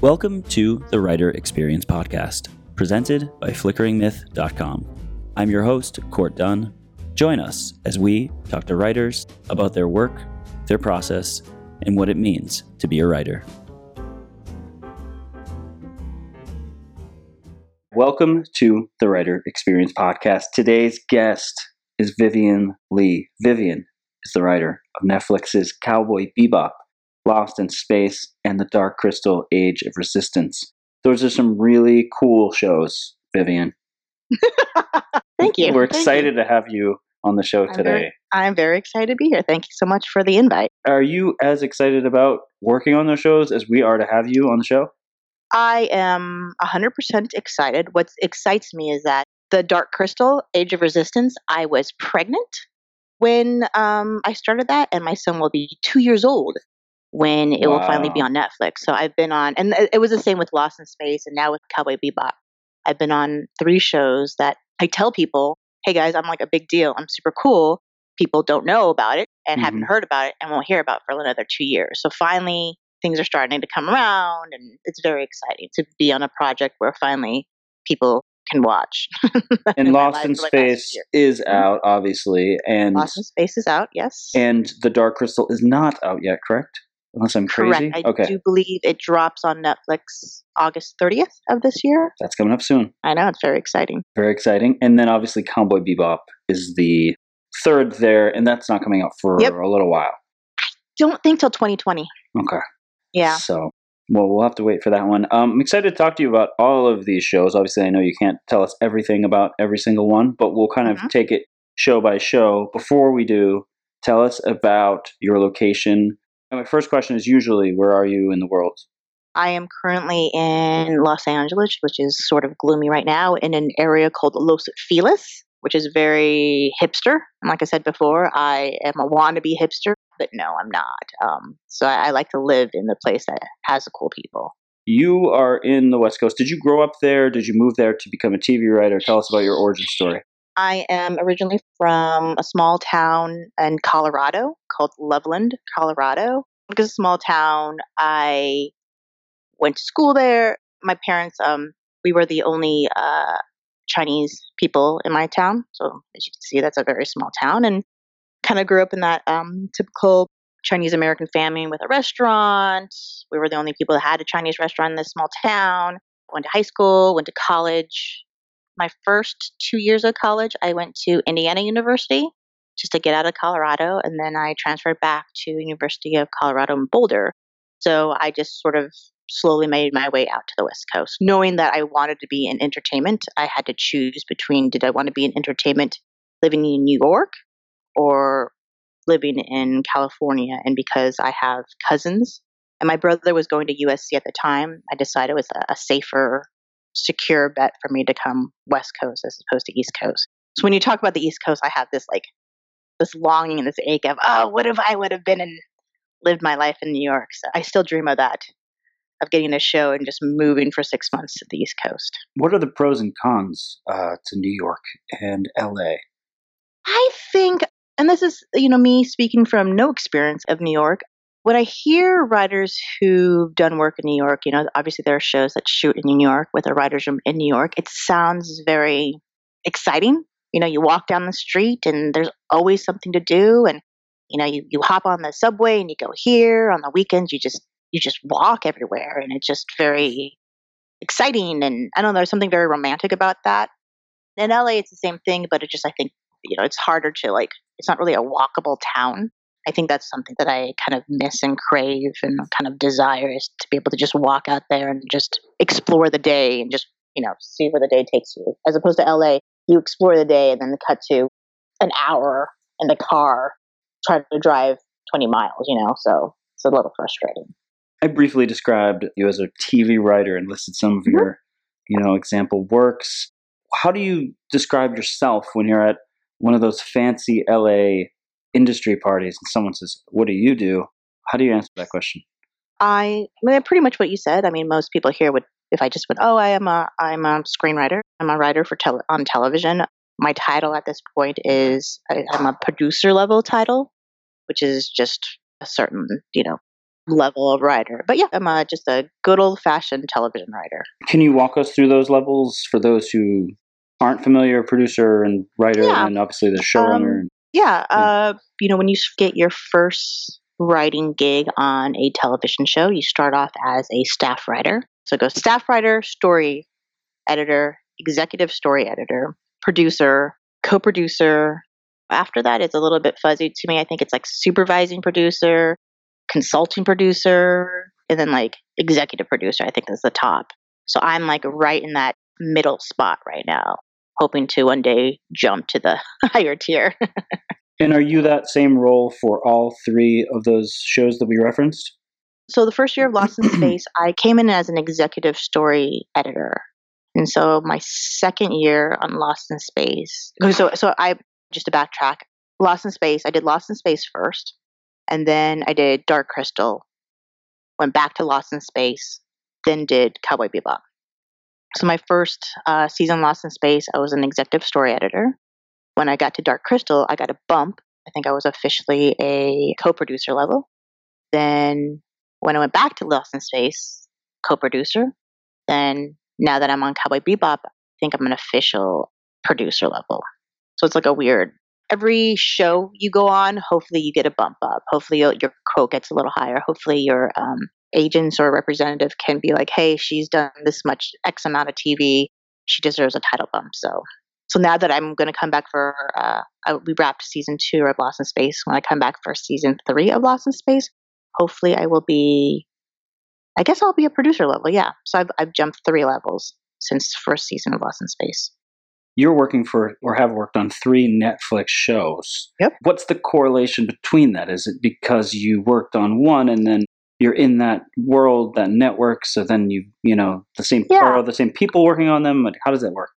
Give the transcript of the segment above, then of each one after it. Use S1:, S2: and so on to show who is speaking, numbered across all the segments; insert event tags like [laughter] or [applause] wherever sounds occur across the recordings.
S1: Welcome to the Writer Experience Podcast, presented by FlickeringMyth.com. I'm your host, Court Dunn. Join us as we talk to writers about their work, their process, and what it means to be a writer. Welcome to the Writer Experience Podcast. Today's guest is Vivian Lee. Vivian is the writer of Netflix's Cowboy Bebop, Lost in Space, and The Dark Crystal Age of Resistance. Those are some really cool shows, Vivian. [laughs]
S2: Thank you.
S1: We're
S2: Thank
S1: excited to have you on the show
S2: I'm
S1: today.
S2: very- I'm very excited to be here. Thank you so much for the invite.
S1: Are you as excited about working on those shows as we are to have you on the show?
S2: I am 100% excited. What excites me is that the Dark Crystal Age of Resistance, I was pregnant when um, I started that, and my son will be two years old when it will finally be on Netflix. So I've been on, and it was the same with Lost in Space and now with Cowboy Bebop. I've been on three shows that I tell people, hey guys, I'm like a big deal. I'm super cool. People don't know about it and haven't
S1: Mhm.
S2: heard about it and won't hear about it for another two years. So finally, things are starting to come around, and it's very exciting to be on a project where finally people can watch. [laughs]
S1: And Lost in
S2: like,
S1: Space is out, obviously, and
S2: Lost in Space is out, yes.
S1: and The Dark Crystal is not out yet, correct? Unless I'm crazy.
S2: Correct. I
S1: okay,
S2: do believe it drops on Netflix August 30th of this year.
S1: that's coming up soon.
S2: I know, it's very exciting.
S1: Very exciting. And then obviously Cowboy Bebop is the third there, and that's not coming out for
S2: Yep.
S1: a little while.
S2: I don't think till 2020.
S1: Okay.
S2: Yeah.
S1: So, well, we'll have to wait for that one. Um, I'm excited to talk to you about all of these shows. Obviously, I know you can't tell us everything about every single one, but we'll kind of
S2: Mhm.
S1: take it show by show. Before we do, tell us about your location. My first question is usually, where are you in the world?
S2: I am currently in Los Angeles, which is sort of gloomy right now, in an area called Los Feliz, which is very hipster. And like I said before, I am a wannabe hipster, but no, I'm not. Um, so I, I like to live in the place that has the cool people.
S1: You are in the West Coast. Did you grow up there? Did you move there to become a TV writer? Tell us about your origin story.
S2: I am originally from a small town in Colorado called Loveland, Colorado. Because it's a small town, I went to school there. My parents, um, we were the only uh, Chinese people in my town. So as you can see, that's a very small town, and kind of grew up in that um, typical Chinese American family with a restaurant. We were the only people that had a Chinese restaurant in this small town. Went to high school, went to college, my first two years of college, I went to Indiana University just to get out of Colorado, and then I transferred back to University of Colorado in Boulder. So I just sort of slowly made my way out to the West Coast, knowing that I wanted to be in entertainment. I had to choose between did I want to be in entertainment living in New York or living in California. And because I have cousins and my brother was going to USC at the time, I decided it was a, a safer secure bet for me to come West Coast as opposed to East Coast. So when you talk about the East Coast, I have this like this longing and this ache of, oh, what if I would have been and lived my life in New York? So I still dream of that, of getting a show and just moving for six months to the East Coast.
S1: What are the pros and cons uh, to New York and LA?
S2: I think, and this is, you know, me speaking from no experience of New York. When I hear writers who've done work in New York, you know, obviously there are shows that shoot in New York with a writer's room in New York. It sounds very exciting. You know, you walk down the street and there's always something to do. And, you know, you, you hop on the subway and you go here. On the weekends, you just, you just walk everywhere. And it's just very exciting. And I don't know, there's something very romantic about that. In LA, it's the same thing, but it just, I think, you know, it's harder to like, it's not really a walkable town. I think that's something that I kind of miss and crave and kind of desire is to be able to just walk out there and just explore the day and just, you know, see where the day takes you. As opposed to LA, you explore the day and then cut to an hour in the car trying to drive 20 miles, you know, so it's a little frustrating.
S1: I briefly described you as a TV writer and listed some of
S2: Mhm.
S1: your, you know, example works. How do you describe yourself when you're at one of those fancy LA industry parties and someone says, "What do you do?" How do you answer that question?
S2: I, I mean, pretty much what you said. I mean, most people here would, if I just went, oh, I am a, I'm a screenwriter. I'm a writer for tele- on television. My title at this point is I, I'm a producer level title, which is just a certain, you know, level of writer. But yeah, I'm a, just a good old fashioned television writer.
S1: Can you walk us through those levels for those who aren't familiar, producer and writer,
S2: Yeah.
S1: and obviously the showrunner?
S2: Um, Yeah, uh, you know, when you get your first writing gig on a television show, you start off as a staff writer. So goes staff writer, story editor, executive story editor, producer, co producer. After that, it's a little bit fuzzy to me. I think it's like supervising producer, consulting producer, and then like executive producer, I think is the top. So I'm like right in that middle spot right now, hoping to one day jump to the [laughs] higher tier. [laughs]
S1: and are you that same role for all three of those shows that we referenced?
S2: So the first year of Lost in [clears throat] Space, I came in as an executive story editor. And so my second year on Lost in Space, so so I just to backtrack, Lost in Space, I did Lost in Space first, and then I did Dark Crystal, went back to Lost in Space, then did Cowboy Bebop. So my first uh, season Lost in Space, I was an executive story editor. When I got to Dark Crystal, I got a bump. I think I was officially a co-producer level. Then when I went back to Lost in Space, co-producer. Then now that I'm on Cowboy Bebop, I think I'm an official producer level. So it's like a weird. Every show you go on, hopefully you get a bump up. Hopefully your quote gets a little higher. Hopefully your um, agents or representative can be like, "Hey, she's done this much X amount of TV. She deserves a title bump." So, so now that I'm going to come back for, uh, we wrapped season two of Lost in Space. When I come back for season three of Lost in Space, hopefully I will be I guess I'll be a producer level, yeah. So I've I've jumped three levels since first season of Lost in Space.
S1: You're working for or have worked on three Netflix shows.
S2: Yep.
S1: What's the correlation between that? Is it because you worked on one and then you're in that world, that network, so then you you know the same
S2: Yeah.
S1: or the same people working on them? How does that work?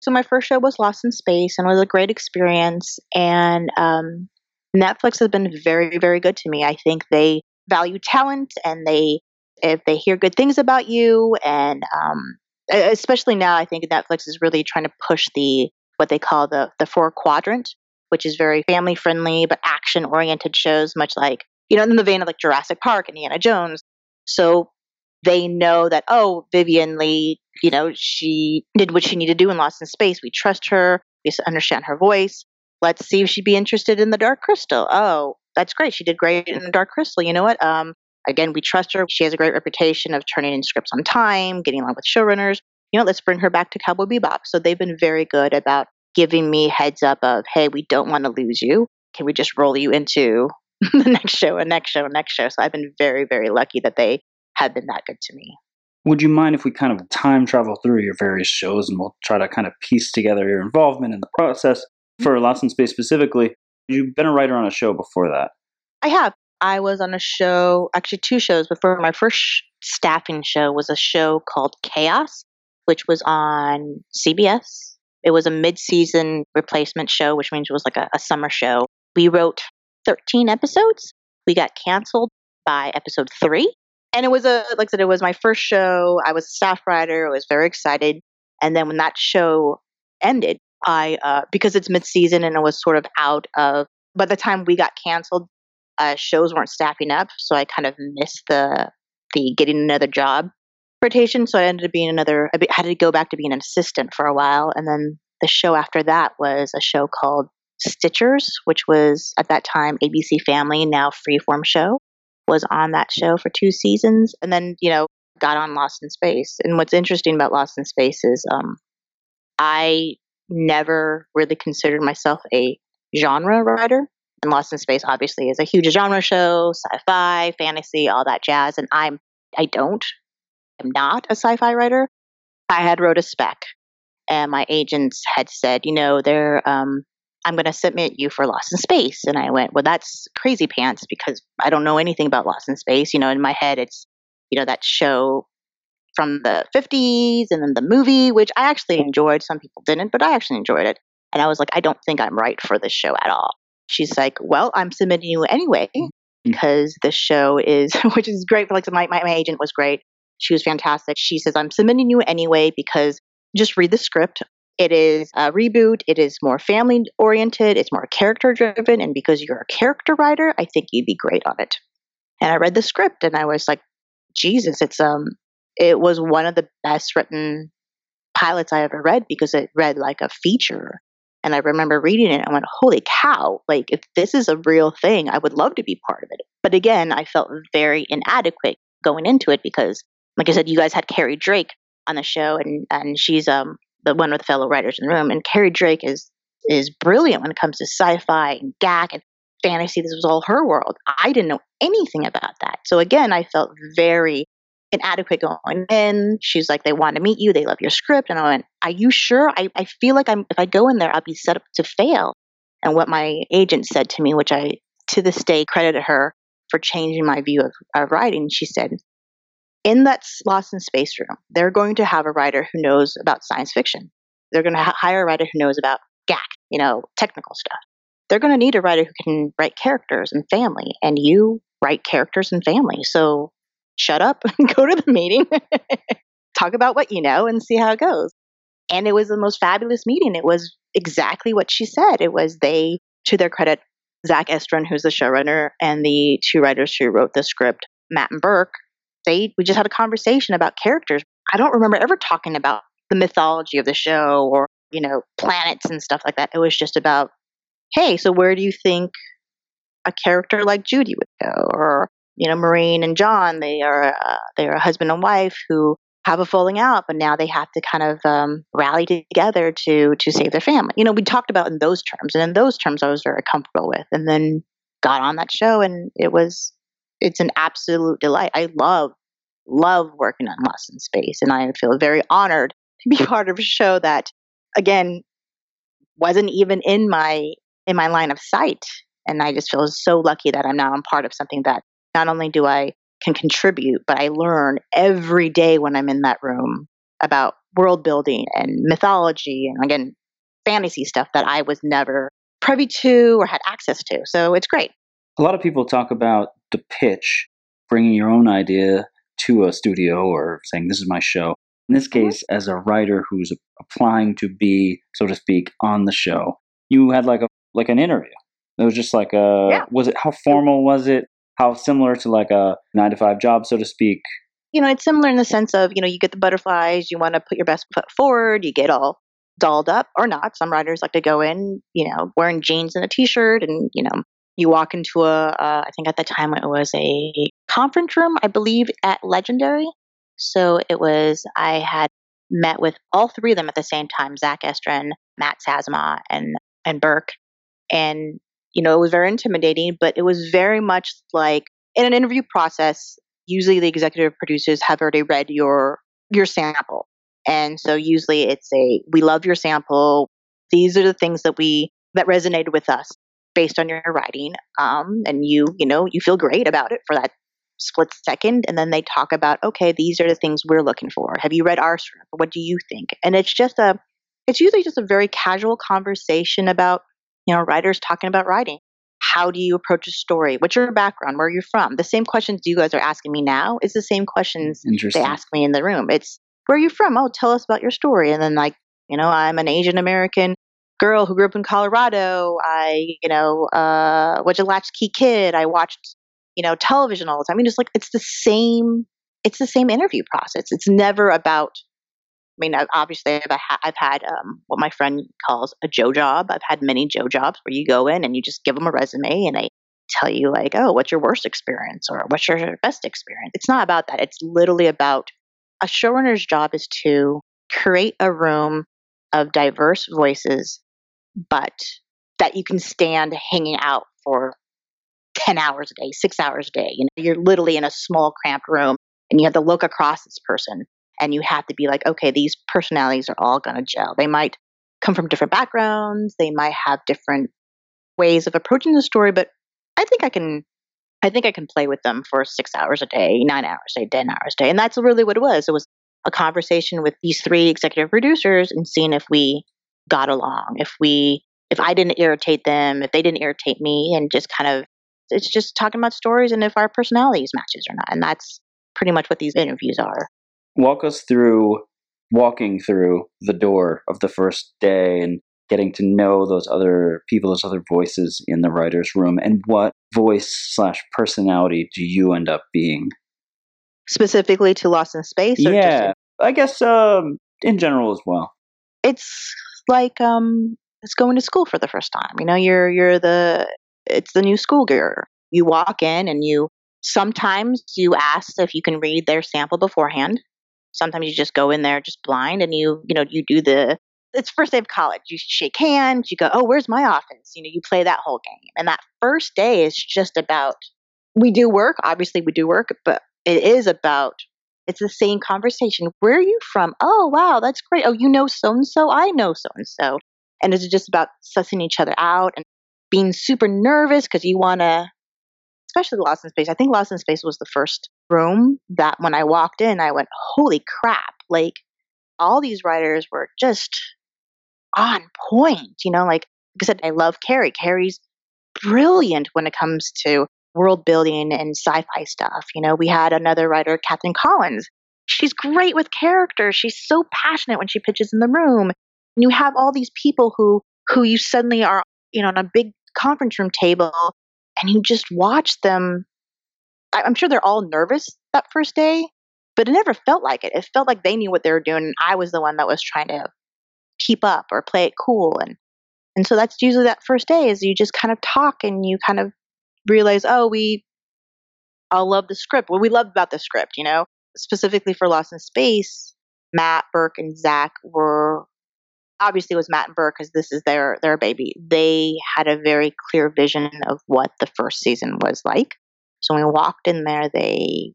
S2: So my first show was Lost in Space and it was a great experience. And um, Netflix has been very, very good to me. I think they value talent and they if they hear good things about you and um, especially now I think Netflix is really trying to push the what they call the the four quadrant, which is very family friendly but action oriented shows, much like you know in the vein of like Jurassic Park and Indiana Jones. So they know that oh Vivian Lee, you know she did what she needed to do in Lost in Space. We trust her. We understand her voice. Let's see if she'd be interested in the Dark Crystal. Oh, that's great. She did great in Dark Crystal. You know what? Um, again, we trust her. She has a great reputation of turning in scripts on time, getting along with showrunners. You know, let's bring her back to Cowboy Bebop. So they've been very good about giving me heads up of, hey, we don't want to lose you. Can we just roll you into [laughs] the next show and next show and next show? So I've been very, very lucky that they have been that good to me.
S1: Would you mind if we kind of time travel through your various shows and we'll try to kind of piece together your involvement in the process for Lost in Space specifically? You've been a writer on a show before that.
S2: I have. I was on a show, actually two shows, before my first staffing show was a show called Chaos, which was on CBS. It was a mid-season replacement show, which means it was like a, a summer show. We wrote 13 episodes. We got canceled by episode three. And it was a, like I said, it was my first show. I was a staff writer. I was very excited. And then when that show ended, I, uh, because it's mid-season and it was sort of out of, by the time we got canceled, uh, shows weren't staffing up, so I kind of missed the the getting another job rotation. So I ended up being another. I had to go back to being an assistant for a while, and then the show after that was a show called Stitchers, which was at that time ABC Family, now Freeform show, was on that show for two seasons, and then you know got on Lost in Space. And what's interesting about Lost in Space is um, I never really considered myself a genre writer and Lost in Space obviously is a huge genre show, sci-fi, fantasy, all that jazz. And I'm I don't, I'm not a sci-fi writer. I had wrote a spec, and my agents had said, you know, they're um, I'm going to submit you for Lost in Space, and I went, well, that's crazy pants because I don't know anything about Lost in Space. You know, in my head, it's you know that show from the 50s and then the movie, which I actually enjoyed. Some people didn't, but I actually enjoyed it. And I was like, I don't think I'm right for this show at all she's like, "Well, I'm submitting you anyway because the show is, [laughs] which is great. For like my, my my agent was great. She was fantastic. She says, "I'm submitting you anyway because just read the script. It is a reboot. It is more family oriented. It's more character driven, and because you're a character writer, I think you'd be great on it." And I read the script and I was like, Jesus, it's um it was one of the best written pilots I ever read because it read like a feature. And I remember reading it and went, holy cow, like if this is a real thing, I would love to be part of it. But again, I felt very inadequate going into it because, like I said, you guys had Kari Drake on the show and, and she's um the one with the fellow writers in the room. And Kari Drake is is brilliant when it comes to sci-fi and GAC and fantasy. This was all her world. I didn't know anything about that. So again, I felt very inadequate going in. She's like, they want to meet you. They love your script. And I went, are you sure? I, I feel like I'm, if I go in there, I'll be set up to fail. And what my agent said to me, which I to this day credited her for changing my view of, of writing, she said, in that Lost in Space room, they're going to have a writer who knows about science fiction. They're going to ha- hire a writer who knows about GAC, you know, technical stuff. They're going to need a writer who can write characters and family, and you write characters and family. So shut up [laughs] and go to the meeting, [laughs] talk about what you know, and see how it goes. And it was the most fabulous meeting. It was exactly what she said. It was they, to their credit, Zack Estrin, who's the showrunner, and the two writers who wrote the script, Matt and Burk, they we just had a conversation about characters. I don't remember ever talking about the mythology of the show or, you know, planets and stuff like that. It was just about, hey, so where do you think a character like Judy would go? Or you know, Maureen and John, they are uh, they are a husband and wife who have a falling out, but now they have to kind of um, rally together to to save their family. You know, we talked about in those terms, and in those terms, I was very comfortable with. And then got on that show, and it was it's an absolute delight. I love love working on Lost in Space, and I feel very honored to be [laughs] part of a show that, again, wasn't even in my in my line of sight. And I just feel so lucky that I'm now a part of something that not only do I can contribute, but I learn every day when I'm in that room about world building and mythology and again fantasy stuff that I was never privy to or had access to. So it's great.
S1: A lot of people talk about the pitch, bringing your own idea to a studio or saying this is my show. In this mm-hmm. case, as a writer who's applying to be, so to speak, on the show, you had like a like an interview. It was just like a yeah. was it how formal was it? How similar to like a nine to five job, so to speak?
S2: You know, it's similar in the sense of, you know, you get the butterflies, you want to put your best foot forward, you get all dolled up or not. Some writers like to go in, you know, wearing jeans and a t shirt and, you know, you walk into a, uh, I think at the time it was a conference room, I believe, at Legendary. So it was, I had met with all three of them at the same time Zack Estrin, Matt Sazama, and, and Burk. And you know, it was very intimidating, but it was very much like in an interview process, usually the executive producers have already read your your sample. And so usually it's a we love your sample. These are the things that we that resonated with us based on your writing. Um, and you, you know, you feel great about it for that split second and then they talk about okay these are the things we're looking for have you read our script what do you think and it's just a it's usually just a very casual conversation about you know, writers talking about writing. How do you approach a story? What's your background? Where are you from? The same questions you guys are asking me now is the same questions they ask me in the room. It's where are you from? Oh, tell us about your story. And then like, you know, I'm an Asian American girl who grew up in Colorado. I, you know, uh, was a latchkey kid. I watched, you know, television all the time. I mean, it's like it's the same. It's the same interview process. It's never about mean, obviously, I've, I've had um, what my friend calls a Joe job. I've had many Joe jobs where you go in and you just give them a resume and they tell you, like, oh, what's your worst experience or what's your best experience? It's not about that. It's literally about a showrunner's job is to create a room of diverse voices, but that you can stand hanging out for 10 hours a day, six hours a day. You know, you're literally in a small, cramped room and you have to look across this person and you have to be like, okay, these personalities are all going to gel. They might come from different backgrounds, they might have different ways of approaching the story, but I think I can. I think I can play with them for six hours a day, nine hours a day, ten hours a day. And that's really what it was. It was a conversation with these three executive producers and seeing if we got along, if we if I didn't irritate them, if they didn't irritate me, and just kind of it's just talking about stories and if our personalities matches or not. And that's pretty much what these interviews are
S1: walk us through walking through the door of the first day and getting to know those other people, those other voices in the writer's room, and what voice slash personality do you end up being?
S2: Specifically to Lost in Space?
S1: yeah, I guess um, in general as well.
S2: It's like um, it's going to school for the first time. You know, you're you're the it's the new school girl. You walk in and you sometimes you ask if you can read their sample beforehand. Sometimes you just go in there just blind and you you know you do the it's first day of college. You shake hands. You go, oh, where's my office? You know, you play that whole game. And that first day is just about we do work. Obviously, we do work, but it is about it's the same conversation. Where are you from? Oh, wow, that's great. Oh, you know so and so. I know so and so. And it's just about sussing each other out and being super nervous because you want to, especially Lost in Space. I think Lost in Space was the first room that when I walked in, I went, holy crap. Like, all these writers were just on point. You know, like, like I said, I love Kari. Kari's brilliant when it comes to world building and sci-fi stuff. You know, we had another writer, Kathleen Collins. She's great with characters. She's so passionate when she pitches in the room. And you have all these people who who you suddenly are, you know, on a big conference room table and you just watch them. I'm sure they're all nervous that first day, but it never felt like it. It felt like they knew what they were doing. And I was the one that was trying to keep up or play it cool. And and so that's usually that first day is you just kind of talk and you kind of realize, oh, we all love the script. What we love about the script, you know, specifically for Lost in Space, Matt, Burk, and Zack were obviously it was Matt and Burk because this is their their baby. They had a very clear vision of what the first season was like. So when we walked in there, they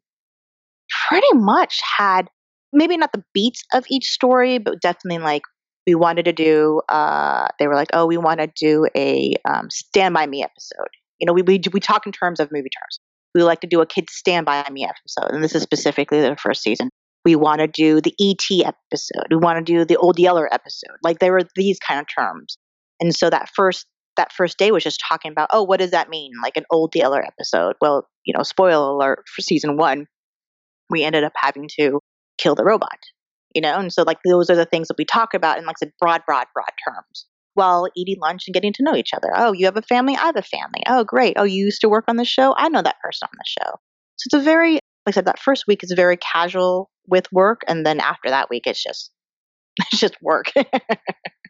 S2: pretty much had maybe not the beats of each story, but definitely like we wanted to do. Uh, they were like, "Oh, we want to do a um, Stand by Me episode." You know, we, we we talk in terms of movie terms. We like to do a Kids Stand by Me episode, and this is specifically the first season. We want to do the ET episode. We want to do the Old Yeller episode. Like there were these kind of terms, and so that first that first day was just talking about, oh, what does that mean? Like an Old Yeller episode. Well, you know, spoiler alert for season one, we ended up having to kill the robot. You know, and so like those are the things that we talk about in like said, broad, broad, broad terms while eating lunch and getting to know each other. Oh, you have a family? I have a family. Oh, great. Oh, you used to work on the show? I know that person on the show. So it's a very, like I said, that first week is very casual with work. And then after that week, it's just, [laughs] it's just work. [laughs]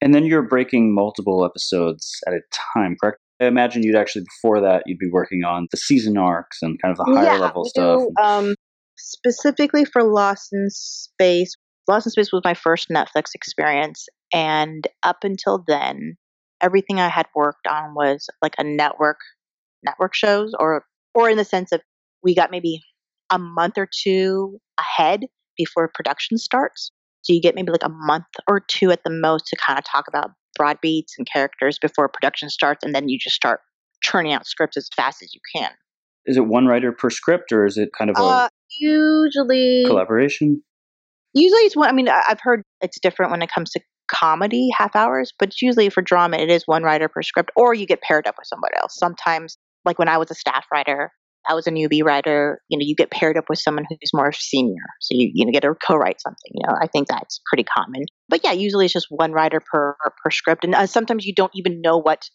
S1: and then you're breaking multiple episodes at a time, correct? I imagine you'd actually, before that, you'd be working on the season arcs and kind of the higher
S2: yeah,
S1: level stuff.
S2: Do, um, specifically for Lost in Space, Lost in Space was my first Netflix experience. And up until then, everything I had worked on was like a network network shows or or in the sense of we got maybe a month or two ahead before production starts. So you get maybe like a month or two at the most to kind of talk about broad beats and characters before production starts and then you just start churning out scripts as fast as you can.
S1: Is it one writer per script or is it kind of a
S2: uh, usually
S1: collaboration?
S2: Usually it's one I mean I've heard it's different when it comes to comedy half hours, but usually for drama, it is one writer per script, or you get paired up with somebody else. Sometimes, like when I was a staff writer, I was a newbie writer. You know, you get paired up with someone who's more senior, so you you know get to co-write something. You know, I think that's pretty common. But yeah, usually it's just one writer per per script, and uh, sometimes you don't even know what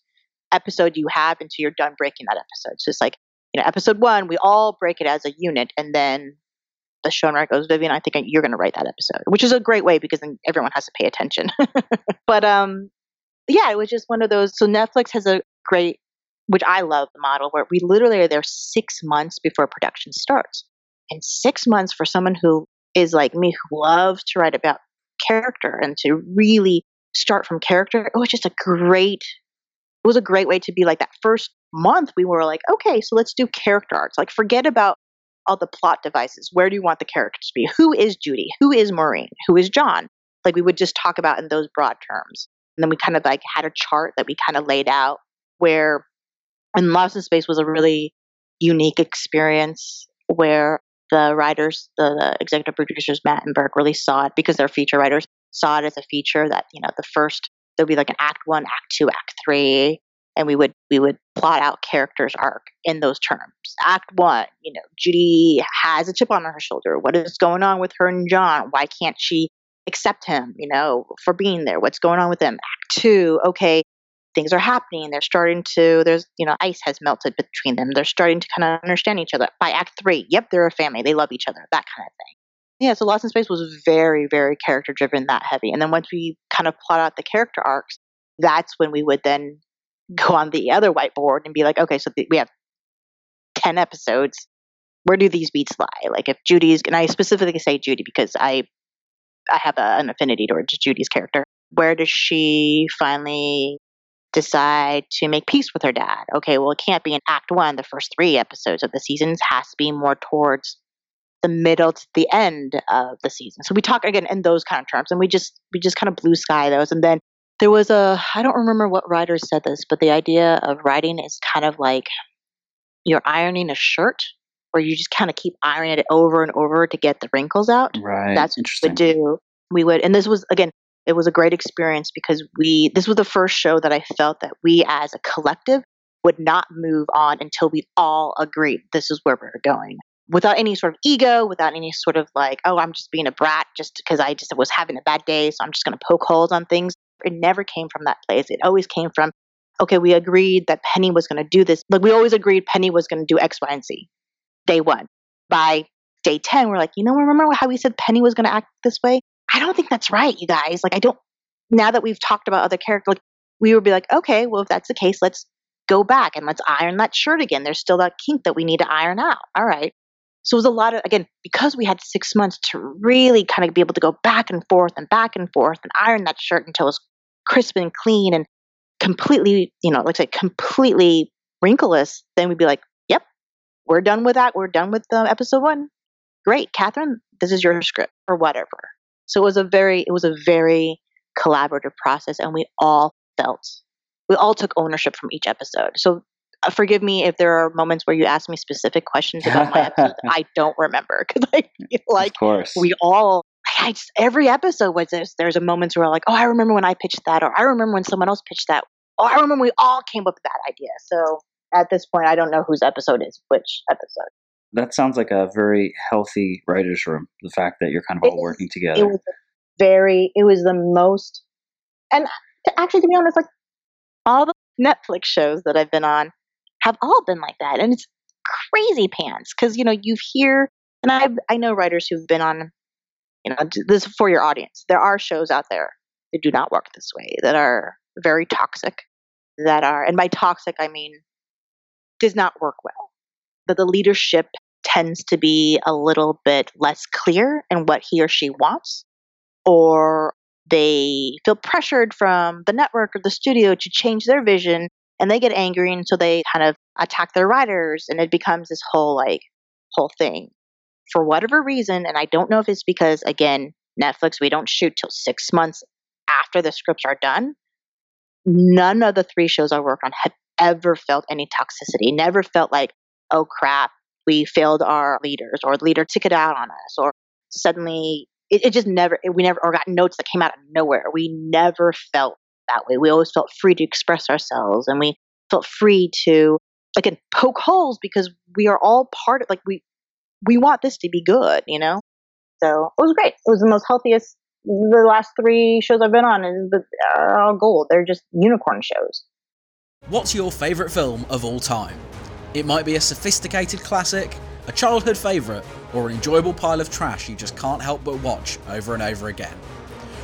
S2: episode you have until you're done breaking that episode. So it's like you know, episode one, we all break it as a unit, and then the showrunner goes, Vivian, I think you're going to write that episode, which is a great way because then everyone has to pay attention. [laughs] but um, yeah, it was just one of those. So Netflix has a great, which I love the model where we literally are there six months before production starts. And six months for someone who is like me, who loves to write about character and to really start from character, it was just a great, it was a great way to be like that first month. We were like, okay, so let's do character arcs. Like, forget about all the plot devices. Where do you want the characters to be? Who is Judy? Who is Maureen? Who is John? Like we would just talk about in those broad terms. And then we kind of like had a chart that we kind of laid out where and Lost in Space was a really unique experience where the writers, the, the executive producers, Matt and Burk, really saw it because they're feature writers, saw it as a feature that, you know, the first there'll be like an act one, act two, act three, and we would we would plot out characters arc in those terms. Act one you know judy has a chip on her shoulder. What is going on with her and john? Why can't she accept him you know for being there? What's going on with them? Act two okay things are happening. They're starting to, there's, you know, ice has melted between them. They're starting to kind of understand each other. By act three, yep, they're a family. They love each other, that kind of thing. Yeah, so Lost in Space was very, very character driven, that heavy. And then once we kind of plot out the character arcs, that's when we would then go on the other whiteboard and be like, okay, so th- we have 10 episodes. Where do these beats lie? Like if Judy's, and I specifically say Judy because I, I have a, an affinity towards Judy's character. Where does she finally decide to make peace with her dad? Okay, well, it can't be in Act One. The first three episodes of the seasons has to be more towards the middle to the end of the season. So we talk again in those kind of terms, and we just we just kind of blue sky those, and then there was a I don't remember what writer said this, but the idea of writing is kind of like you're ironing a shirt where you just kind of keep ironing it over and over to get the wrinkles out.
S1: Right.
S2: That's what we
S1: interesting.
S2: would do. We would, and this was again, it was a great experience because we. This was the first show that I felt that we, as a collective, would not move on until we all agreed this is where we're going, without any sort of ego, without any sort of like, oh, I'm just being a brat just because I just was having a bad day, so I'm just going to poke holes on things. It never came from that place. It always came from, okay, we agreed that Penny was going to do this. Like we always agreed Penny was going to do X, Y, and Z. Day one. By day 10, we're like, you know, remember how we said Penny was going to act this way? I don't think that's right, you guys. Like, I don't, now that we've talked about other characters, like, we would be like, okay, well, if that's the case, let's go back and let's iron that shirt again. There's still that kink that we need to iron out. All right. So it was a lot of, again, because we had six months to really kind of be able to go back and forth and back and forth and iron that shirt until it was crisp and clean and completely, you know, I say, completely wrinkleless, then we'd be like, yep, we're done with that. We're done with um, episode one. Great, Catherine, this is your script or whatever. So it was a very, it was a very collaborative process, and we all felt, we all took ownership from each episode. So uh, forgive me if there are moments where you ask me specific questions about my episode. [laughs] I don't remember because I feel like
S1: of course.
S2: we all I just, every episode was this there's a moment where like oh i remember when i pitched that or i remember when someone else pitched that oh i remember we all came up with that idea so at this point i don't know whose episode is which episode
S1: that sounds like a very healthy writer's room. The fact that you're kind of all working together.
S2: it was very it was the most and to- actually to be honest like all the netflix shows that i've been on have all been like that and it's crazy pants because you know you hear and i i know writers who've been on you know this for your audience there are shows out there that do not work this way that are very toxic that are and by toxic i mean does not work well that the leadership tends to be a little bit less clear in what he or she wants or they feel pressured from the network or the studio to change their vision and they get angry and so they kind of attack their writers and it becomes this whole like whole thing. For whatever reason and i don't know if it's because again netflix we don't shoot till six months after the scripts are done. None of the three shows i work on have ever felt any toxicity never felt like oh crap we failed our leaders or the leader took it out on us or suddenly it, it just never we never or got notes that came out of nowhere. We never felt that way. We always felt free to express ourselves and we felt free to again poke holes because we are all part of like we we want this to be good you know? So it was great. It was the most healthiest the last three shows i've been on is the are all gold. They're just unicorn shows.
S3: What's your favourite film of all time? It might be a sophisticated classic, a childhood favourite, or an enjoyable pile of trash you just can't help but watch over and over again.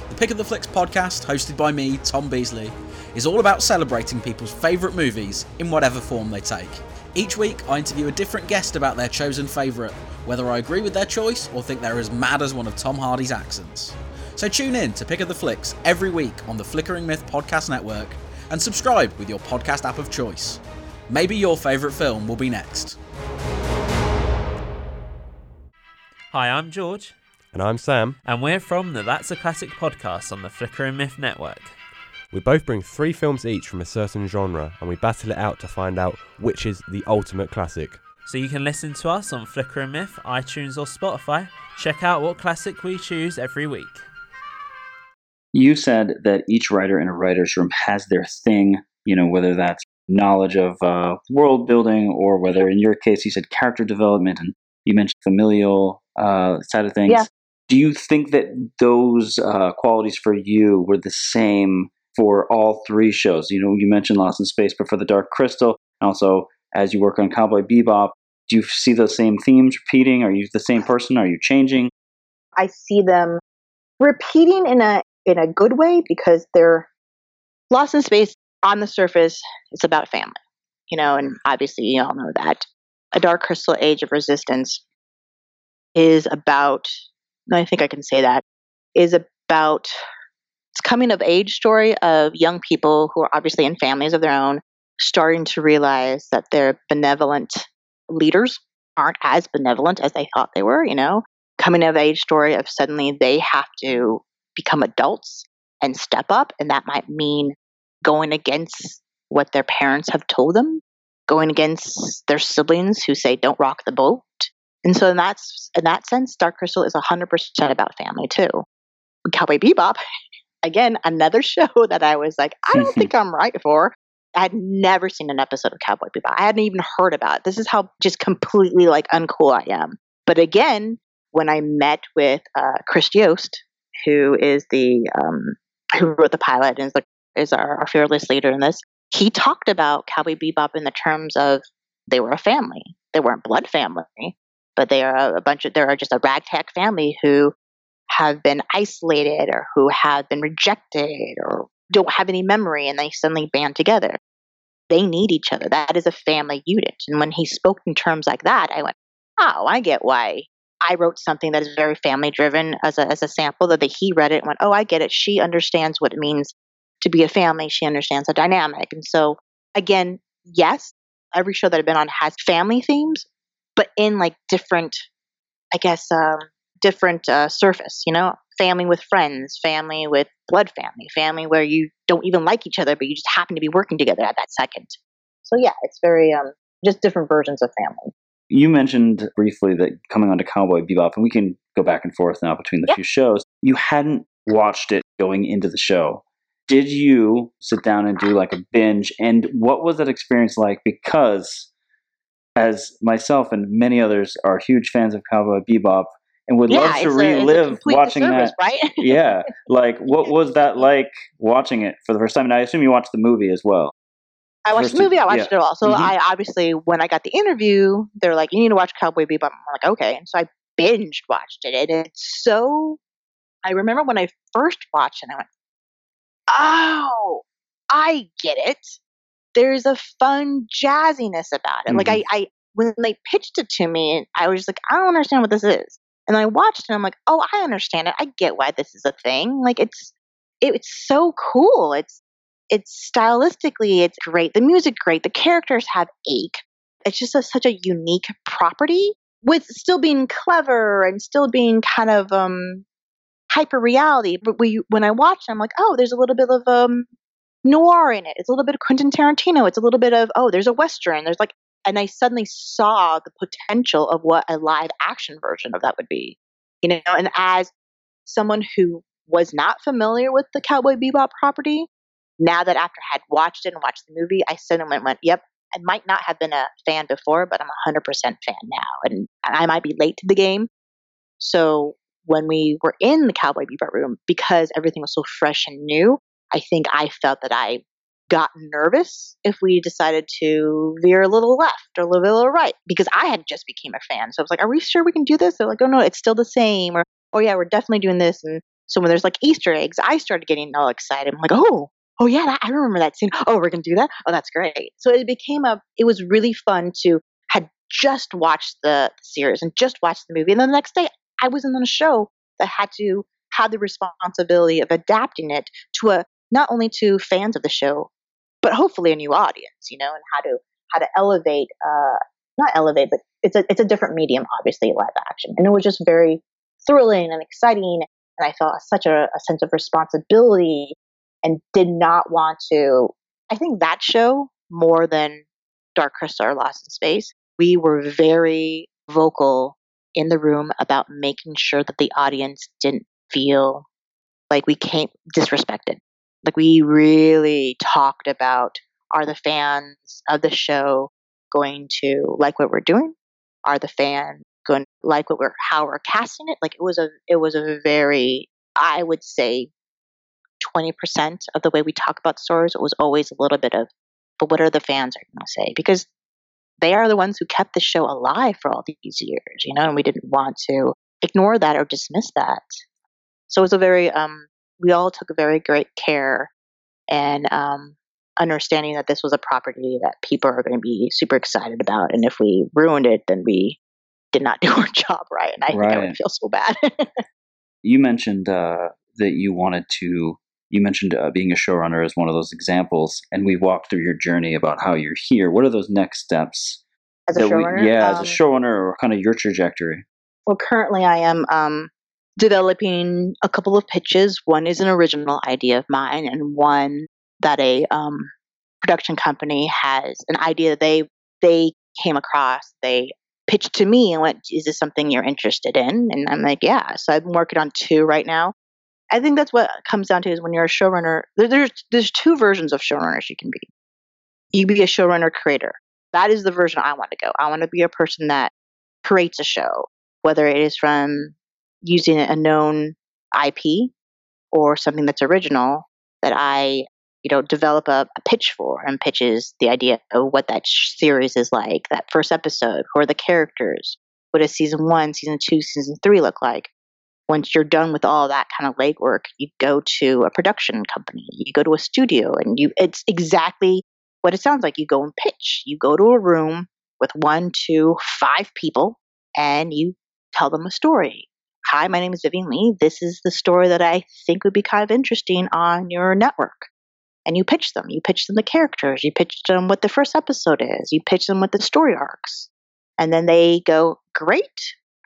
S3: The Pick of the Flicks podcast, hosted by me, Tom Beasley, is all about celebrating people's favourite movies in whatever form they take. Each week, I interview a different guest about their chosen favourite, whether I agree with their choice or think they're as mad as one of Tom Hardy's accents. So tune in to Pick of the Flicks every week on the Flickering Myth Podcast Network and subscribe with your podcast app of choice. Maybe your favourite film will be next.
S4: Hi, I'm George,
S5: And I'm Sam.
S4: and we're from the That's a Classic podcast on the Flickering Myth Network.
S5: We both bring three films each from a certain genre and we battle it out to find out which is the ultimate classic.
S4: So you can listen to us on Flickering Myth, iTunes, or Spotify. Check out what classic we choose every week.
S1: You said that each writer in a writer's room has their thing, you know, whether that's knowledge of uh, world building or whether in your case you said character development and you mentioned familial uh, side of things.
S2: Yeah.
S1: Do you think that those uh, qualities for you were the same for all three shows? You know, you mentioned Lost in Space, but for the Dark Crystal, and also as you work on Cowboy Bebop, do you see those same themes repeating? Are you the same person? Are you changing?
S2: I see them repeating in a in a good way because they're lost in space on the surface it's about family you know and obviously you all know that a dark crystal age of resistance is about i think i can say that is about it's coming of age story of young people who are obviously in families of their own starting to realize that their benevolent leaders aren't as benevolent as they thought they were you know coming of age story of suddenly they have to become adults and step up. And that might mean going against what their parents have told them, going against their siblings who say, don't rock the boat. And so in that, in that sense, Dark Crystal is 100% about family too. Cowboy Bebop, [laughs] again, another [laughs] show that I was like, I don't think [laughs] I'm right for. I had never seen an episode of Cowboy Bebop. I hadn't even heard about it. This is how just completely like uncool I am. But again, when I met with uh, Chris Yost, who is the um, who wrote the pilot and is, the, is our, our fearless leader in this, he talked about Cowboy Bebop in the terms of they were a family. They weren't blood family, but they are a bunch of they are just a ragtag family who have been isolated or who have been rejected or don't have any memory and they suddenly band together. They need each other. That is a family unit. And when he spoke in terms like that, I went, Oh, I get why I wrote something that is very family driven as a, as a sample that he read it and went, oh, I get it. She understands what it means to be a family. She understands the dynamic. And so, again, yes, every show that I've been on has family themes, but in like different, I guess, um, different uh, surface, you know, family with friends, family with blood family, family where you don't even like each other, but you just happen to be working together at that second. So, yeah, it's very, um, just different versions of family.
S1: You mentioned briefly that coming onto Cowboy Bebop, and we can go back and forth now between the yeah. few shows. You hadn't watched it going into the show. Did you sit down and do like a binge? And what was that experience like? Because as myself and many others are huge fans of Cowboy Bebop and would
S2: yeah,
S1: love to relive
S2: a,
S1: watching
S2: that.
S1: Right? [laughs] yeah. Like, what was that like watching it for the first time? And I assume you watched the movie as well.
S2: I watched the movie. I watched yeah. it all. So mm-hmm. I obviously, when I got the interview, they're like, "You need to watch Cowboy Bebop." I'm like, "Okay." And so I binged watched it, and it's so. I remember when I first watched it, I went, "Oh, I get it." There's a fun jazziness about it. Mm-hmm. Like I, I, when they pitched it to me, I was like, "I don't understand what this is." And I watched it, and I'm like, "Oh, I understand it. I get why this is a thing. Like it's, it, it's so cool. It's it's stylistically, it's great. The music, great. The characters have ache. It's just a, such a unique property with still being clever and still being kind of um, hyper reality. But we, when I watch I'm like, oh, there's a little bit of um, noir in it. It's a little bit of Quentin Tarantino. It's a little bit of, oh, there's a Western. There's like, and I suddenly saw the potential of what a live action version of that would be. You know, and as someone who was not familiar with the Cowboy Bebop property, now that after I had watched it and watched the movie, I suddenly went, yep, I might not have been a fan before, but I'm 100% fan now. And I might be late to the game. So when we were in the Cowboy Bebop room, because everything was so fresh and new, I think I felt that I got nervous if we decided to veer a little left or a little right because I had just became a fan. So I was like, are we sure we can do this? They're like, oh no, it's still the same. Or, oh yeah, we're definitely doing this. And so when there's like Easter eggs, I started getting all excited. I'm like, oh, oh yeah, that, I remember that scene. Oh, we're gonna do that. Oh, that's great. So it became a. It was really fun to had just watched the series and just watched the movie, and then the next day I was on a show that had to have the responsibility of adapting it to a not only to fans of the show, but hopefully a new audience. You know, and how to how to elevate. Uh, not elevate, but it's a it's a different medium, obviously, live action, and it was just very thrilling and exciting. And I felt such a, a sense of responsibility and did not want to. I think that show more than Dark Crystal or Lost in Space, we were very vocal in the room about making sure that the audience didn't feel like we came disrespected. Like we really talked about are the fans of the show going to like what we're doing? Are the fans going to like what we're how we're casting it? Like it was a it was a very I would say 20% of the way we talk about stories. It was always a little bit of, but what are the fans are going to say? Because they are the ones who kept the show alive for all these years, you know, and we didn't want to ignore that or dismiss that. So it was a very, um, we all took a very great care and um, understanding that this was a property that people are going to be super excited about. And if we ruined it, then we did not [laughs] do our job right. And I think I would feel so bad. [laughs]
S1: You mentioned uh, that you wanted to. You mentioned uh, being a showrunner as one of those examples, and we walked through your journey about how you're here. What are those next steps?
S2: As a
S1: that we-
S2: showrunner,
S1: yeah,
S2: um,
S1: as a showrunner, or kind of your trajectory.
S2: Well, currently I am um, developing a couple of pitches. One is an original idea of mine, and one that a um, production company has an idea they they came across. They pitched to me and went, "Is this something you're interested in?" And I'm like, "Yeah." So I've been working on two right now. I think that's what comes down to is when you're a showrunner. There, there's there's two versions of showrunners you can be. You can be a showrunner creator. That is the version I want to go. I want to be a person that creates a show whether it is from using a known IP or something that's original that I, you know, develop a, a pitch for and pitches the idea of what that series is like, that first episode, are the characters, what does season one, season two, season three look like. Once you're done with all that kind of legwork, you go to a production company, you go to a studio, and you it's exactly what it sounds like. You go and pitch. You go to a room with one, two, five people, and you tell them a story. Hi, my name is Vivian Lee. This is the story that I think would be kind of interesting on your network. And you pitch them. You pitch them the characters. You pitch them what the first episode is. You pitch them what the story arcs. And then they go, Great.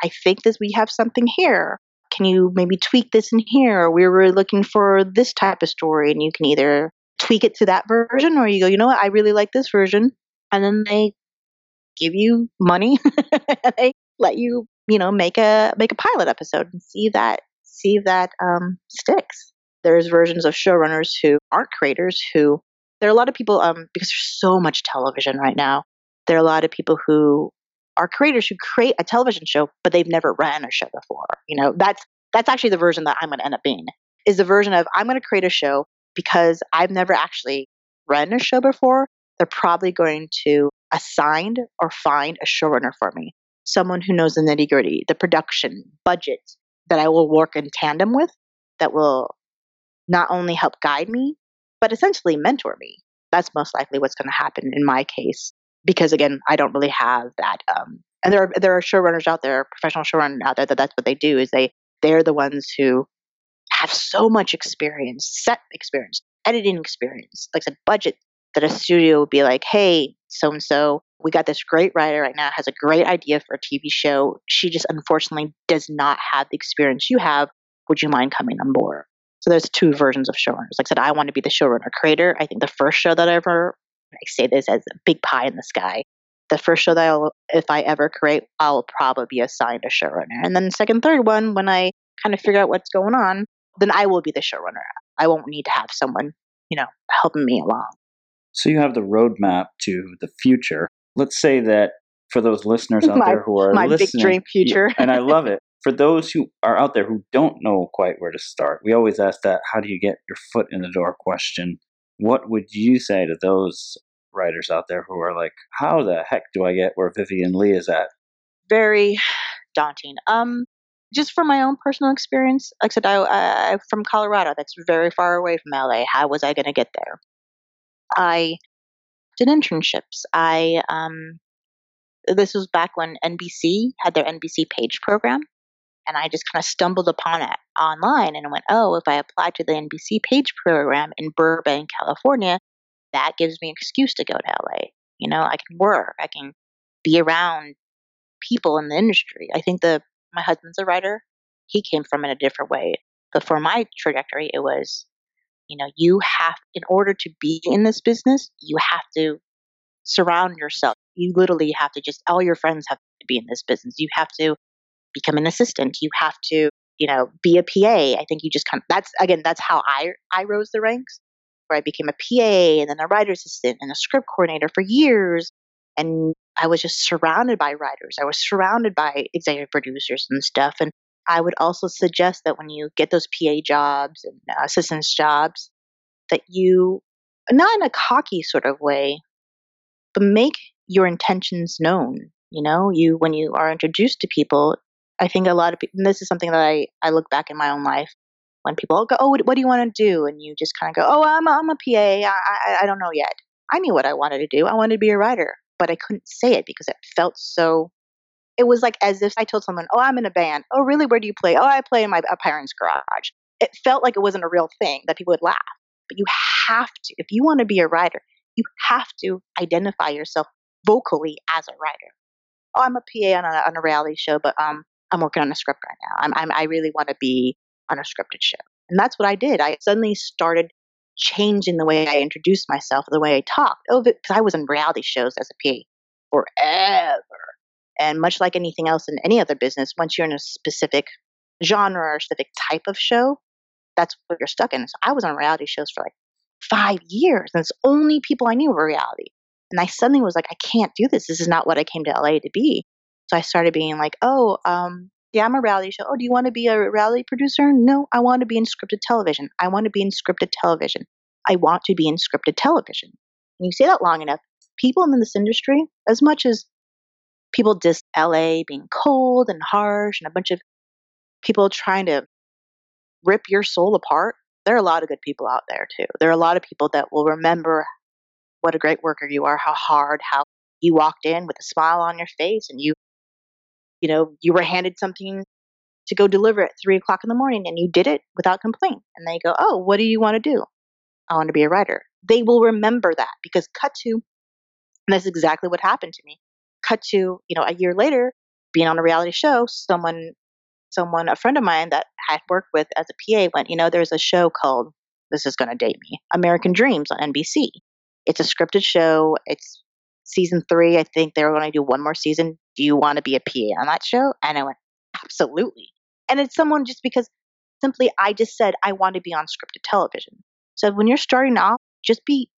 S2: I think that we have something here. Can you maybe tweak this in here? We were looking for this type of story. And you can either tweak it to that version or you go, you know what, I really like this version. And then they give you money. [laughs] and they let you you know make a make a pilot episode and see that see that um, sticks. There's versions of showrunners who aren't creators who there are a lot of people um, because there's so much television right now. There are a lot of people who are creators who create a television show, but they've never ran a show before. You know, that's that's actually the version that I'm going to end up being. Is the version of I'm going to create a show because I've never actually run a show before. They're probably going to assign or find a showrunner for me someone who knows the nitty gritty, the production, budget that I will work in tandem with that will not only help guide me, but essentially mentor me. That's most likely what's going to happen in my case. Because again, I don't really have that. Um, and there are there are showrunners out there, professional showrunners out there that that's what they do is they they're the ones who have so much experience, set experience, editing experience, like said, budget that a studio would be like, hey, so and so, we got this great writer right now, has a great idea for a TV show. She just unfortunately does not have the experience you have. Would you mind coming on board? So there's two versions of showrunners. Like I said, I want to be the showrunner creator. I think the first show that I ever, I say this as a big pie in the sky. The first show that I'll, if I ever create, I'll probably be assigned a showrunner. And then the second, third one, when I kind of figure out what's going on, then I will be the showrunner. I won't need to have someone, you know, helping me along.
S1: So you have the roadmap to the future. Let's say that for those listeners out [laughs]
S2: My-
S1: there who are
S2: my big dream future.
S1: And I love [laughs] it. For those who are out there who don't know quite where to start, we always ask that "How do you get your foot in the door?" question. What would you say to those writers out there who are like, "How the heck do I get where Vivian Lee is at?"
S2: very daunting. Um, just from my own personal experience, like I said, I, I'm from Colorado. That's very far away from LA. How was I going to get there? I did internships. I um, this was back when NBC had their NBC Page program, and I just kind of stumbled upon it online and went, "Oh, if I apply to the NBC Page program in Burbank, California, that gives me an excuse to go to LA. You know, I can work, I can be around people in the industry. I think the my husband's a writer. He came from it a different way. But for my trajectory, it was, you know, you have in order to be in this business, you have to surround yourself. You literally have to just all your friends have to be in this business. You have to become an assistant. You have to, you know, be a PA. I think you just kind of that's again that's how I I rose the ranks. Where I became a PA and then a writer assistant and a script coordinator for years. And I was just surrounded by writers. I was surrounded by executive producers and stuff. And I would also suggest that when you get those PA jobs and uh, assistance jobs, that you, not in a cocky sort of way, but make your intentions known. You know, you when you are introduced to people, I think a lot of people. this is something that I I look back in my own life when people go, oh, what, do you want to do? And you just kind of go, oh, I'm a, I'm a PA. I, I I don't know yet. I knew what I wanted to do. I wanted to be a writer, but I couldn't say it because it felt so it was like as if I told someone, "Oh, I'm in a band." "Oh, really? Where do you play?" "Oh, I play in my parents' garage." It felt like it wasn't a real thing that people would laugh. But you have to, if you want to be a writer, you have to identify yourself vocally as a writer. Oh, I'm a PA on a, on a reality show, but um, I'm working on a script right now. I'm, I'm I really want to be on a scripted show, and that's what I did. I suddenly started changing the way I introduced myself, the way I talked. Oh, because I was in reality shows as a PA forever and much like anything else in any other business, once you're in a specific genre or specific type of show, that's what you're stuck in. So I was on reality shows for like five years, and it's only people I knew were reality. And I suddenly was like, I can't do this. This is not what I came to LA to be. So I started being like, oh, um, I'm a reality show. Oh, do you want to be a reality producer? No, I want to be in scripted television. I want to be in scripted television. I want to be in scripted television. And you say that long enough, people in this industry, as much as people diss LA being cold and harsh and a bunch of people trying to rip your soul apart. There are a lot of good people out there too. There are a lot of people that will remember what a great worker you are, how hard, how you walked in with a smile on your face and you, you know, you were handed something to go deliver at three o'clock in the morning and you did it without complaint. And they go, Oh, what do you want to do? I want to be a writer. They will remember that because cut to, and that's exactly what happened to me cut to you know a year later being on a reality show someone someone a friend of mine that had worked with as a pa went you know there's a show called this is going to date me american dreams on nbc it's a scripted show it's season three i think they were going to do one more season. Do you want to be a pa on that show? And i went absolutely. And it's someone just because simply i just said i want to be on scripted television. So when you're starting off just be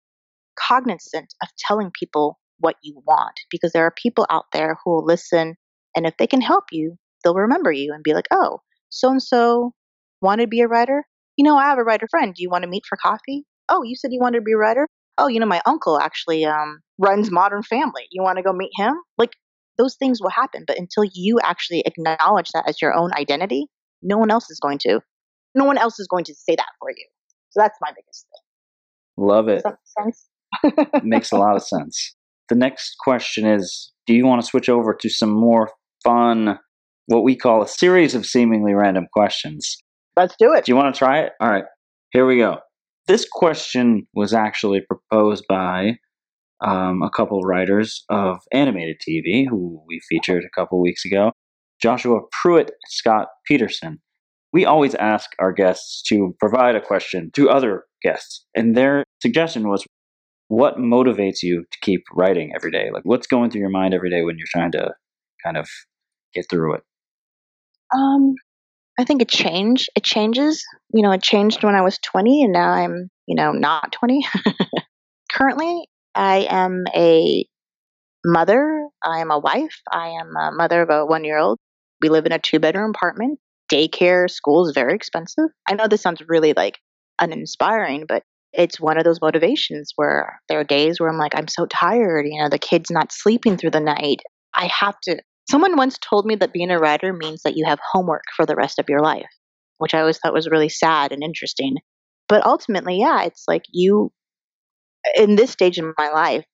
S2: cognizant of telling people what you want because there are people out there who will listen and if they can help you they'll remember you and be like oh so and so want to be a writer? You know i have a writer friend. Do you want to meet for coffee? Oh you said you wanted to be a writer? Oh you know my uncle actually um, runs modern family. You want to go meet him? Like those things will happen but until you actually acknowledge that as your own identity no one else is going to. No one else is going to say that for you. So that's my biggest thing.
S1: Love it. makes a lot of sense. The next question is Do you want to switch over to some more fun, what we call a series of seemingly random questions?
S2: Let's do it.
S1: Do you want to try it? All right, here we go. This question was actually proposed by um, a couple writers of animated TV who we featured a couple weeks ago Joshua Pruitt, Scott Peterson. We always ask our guests to provide a question to other guests, and their suggestion was what motivates you to keep writing every day? Like, what's going through your mind every day when you're trying to kind of get through it?
S2: Um, I think it changed. It changes. You know, it changed when I was 20, and now I'm, you know, not 20. [laughs] Currently, I am a mother. I am a wife. I am a mother of a one year old. We live in a two bedroom apartment. Daycare, school is very expensive. I know this sounds really like uninspiring, but it's one of those motivations where there are days where I'm like, I'm so tired. You know, the kid's not sleeping through the night. I have to. Someone once told me that being a writer means that you have homework for the rest of your life, which I always thought was really sad and interesting. But ultimately, yeah, it's like you, in this stage in my life,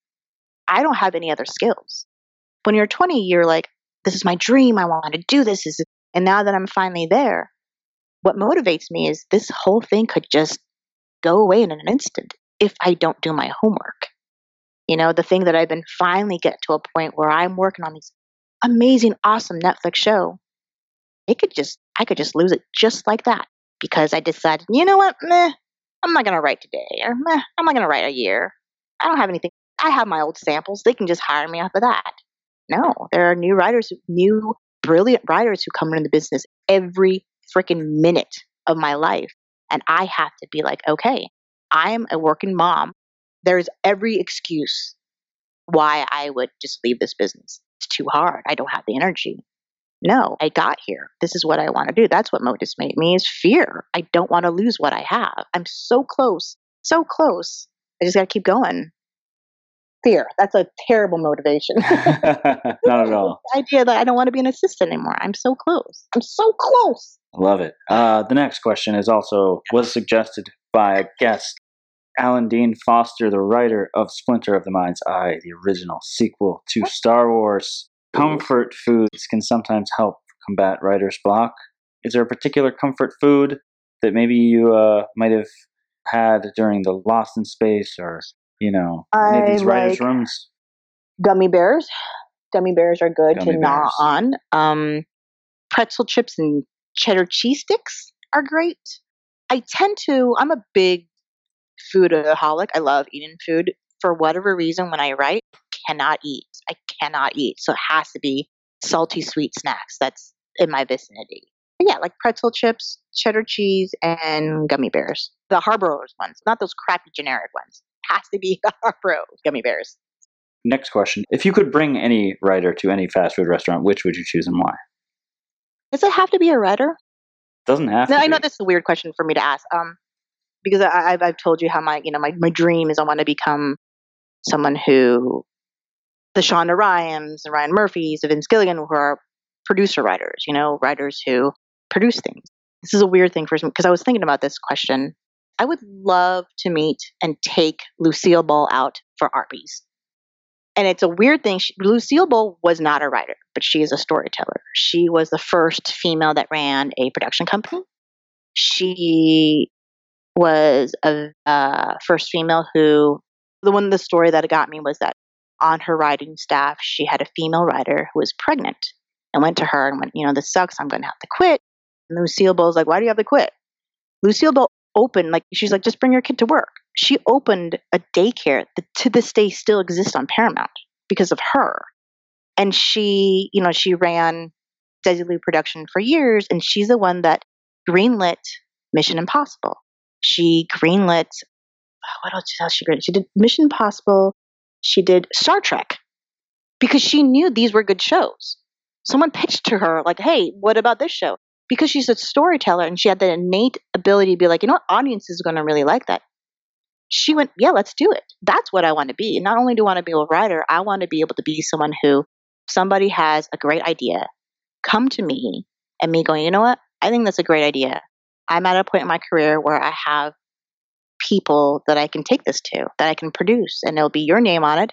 S2: I don't have any other skills. When you're 20, you're like, this is my dream. I want to do this. And now that I'm finally there, what motivates me is this whole thing could just go away in an instant if I don't do my homework. You know, the thing that I've been finally get to a point where I'm working on these amazing, awesome Netflix show. It could just, I could just lose it just like that because I decided, you know what, meh, I'm not going to write today or meh, I'm not going to write a year. I don't have anything. I have my old samples. They can just hire me off of that. No, there are new writers, new brilliant writers who come into the business every freaking minute of my life and I have to be like, okay, I'm a working mom. There's every excuse why I would just leave this business. It's too hard. I don't have the energy. No, I got here. This is what I want to do. That's what motivates me is fear. I don't want to lose what I have. I'm so close, so close. I just got to keep going. Fear. That's a terrible motivation. [laughs]
S1: Not at all. [laughs]
S2: The idea that I don't want to be an assistant anymore. I'm so close. I'm so close.
S1: I love it. Uh, the next question is also was suggested by a guest, Alan Dean Foster, the writer of Splinter of the Mind's Eye, the original sequel to Star Wars. Comfort foods can sometimes help combat writer's block. Is there a particular comfort food that maybe you uh, might have had during the Lost in Space or you know any of these writers'
S2: like-
S1: rooms?
S2: Gummy bears. Gummy bears are good
S1: Gummy
S2: to gnaw on. Um, pretzel chips and cheddar cheese sticks are great. I tend to, I'm a big foodaholic. I love eating food. For whatever reason, when I write, cannot eat. I cannot eat. So it has to be salty, sweet snacks that's in my vicinity. But yeah, like pretzel chips, cheddar cheese, and gummy bears. The Haribo's ones, not those crappy generic ones. [laughs] Has to be the Haribo gummy bears.
S1: Next question: If you could bring any writer to any fast food restaurant, which would you choose and why?
S2: Does it have to be a writer?
S1: Doesn't have
S2: No,
S1: to.
S2: I know this is a weird question for me to ask. Um, because I, I've I've told you how my you know my my dream is I want to become someone who the Shonda Rhimes and Ryan Murphys, the Vince Gilligan, who are producer writers. You know, writers who produce things. This is a weird thing for me because I was thinking about this question. I would love to meet and take Lucille Ball out for Arby's. And it's a weird thing. She, Lucille Ball was not a writer, but she is a storyteller. She was the first female that ran a production company. She was a uh, first female who, the one, the story that got me was that on her writing staff, she had a female writer who was pregnant and went to her and went, you know, this sucks. I'm going to have to quit. And Lucille Ball's like, why do you have to quit? Lucille Ball opened, like, she's like, just bring your kid to work. She opened a daycare that to this day still exists on Paramount because of her. And she, you know, she ran Desilu production for years, and she's the one that greenlit Mission Impossible. She greenlit, what else else she greenlit? She did Mission Impossible. She did Star Trek because she knew these were good shows. Someone pitched to her, like, hey, what about this show? Because she's a storyteller and she had the innate ability to be like, you know what, audiences are going to really like that. She went, yeah, let's do it. That's what I want to be. And not only do I want to be a writer, I want to be able to be someone who somebody has a great idea, come to me, and me going, you know what, I think that's a great idea. I'm at a point in my career where I have people that I can take this to, that I can produce, and it'll be your name on it.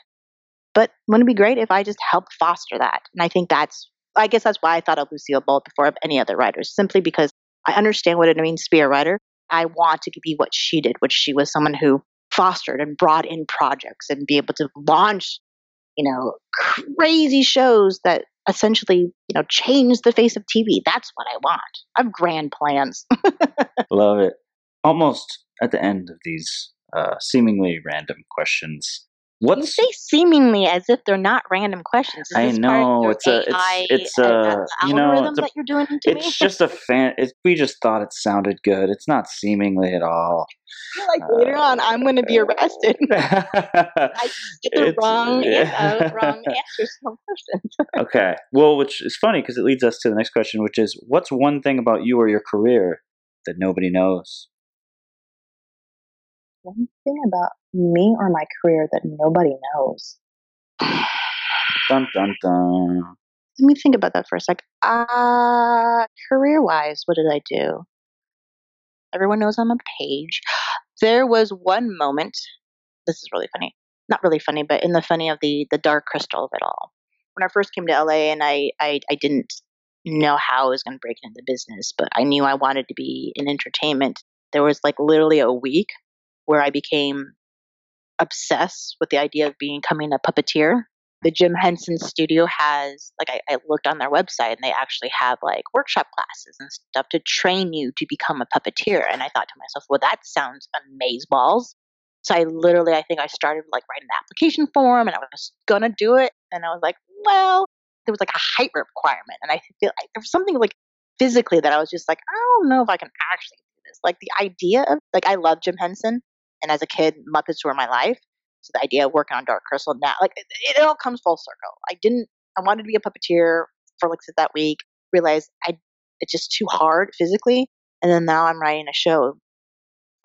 S2: But wouldn't it be great if I just helped foster that? And I think that's, I guess that's why I thought of Lucille Ball before of any other writers, simply because I understand what it means to be a writer. I want to be what she did, which she was someone who fostered and brought in projects and be able to launch, you know, crazy shows that essentially, you know, change the face of TV. That's what I want. I have grand plans. [laughs]
S1: Love it. Almost at the end of these uh, seemingly random questions.
S2: You
S1: What's
S2: say seemingly as if they're not random questions. Is
S1: I
S2: this part of
S1: know, it's a- it's-
S2: AI,
S1: it's
S2: uh,
S1: a- you know, it's a-
S2: that you're doing to me.
S1: it's just a fan. It, we just thought it sounded good. It's not seemingly at all.
S2: Like later on, I'm going to be arrested. [laughs] I get the wrong,
S1: yeah.
S2: uh, [laughs] wrong answers to some questions.
S1: okay. Well, which is funny because it leads us to the next question, which is, what's one thing about you or your career that nobody knows?
S2: One thing about me or my career that nobody knows.
S1: Dun dun dun.
S2: Let me think about that for a sec. Uh, career wise, what did I do? Everyone knows I'm a page. There was one moment. This is really funny. Not really funny, but in the funny of the the dark crystal of it all. When I first came to LA, and I I, I didn't know how I was going to break into the business, but I knew I wanted to be in entertainment. There was like literally a week where I became obsessed with the idea of becoming a puppeteer the Jim Henson studio has like I, I looked on their website and they actually have like workshop classes and stuff to train you to become a puppeteer. And I thought to myself, well, that sounds amaze balls. So I literally, I think I started like writing the application form and I was gonna do it. And I was like, well, there was like a height requirement. And I feel like there was something like physically that I was just like, I don't know if I can actually do this. Like the idea of like I love Jim Henson and as a kid, Muppets were my life. So the idea of working on Dark Crystal now, like it, it all comes full circle. I didn't, I wanted to be a puppeteer for like that week. realized I it's just too hard physically. And then now I'm writing a show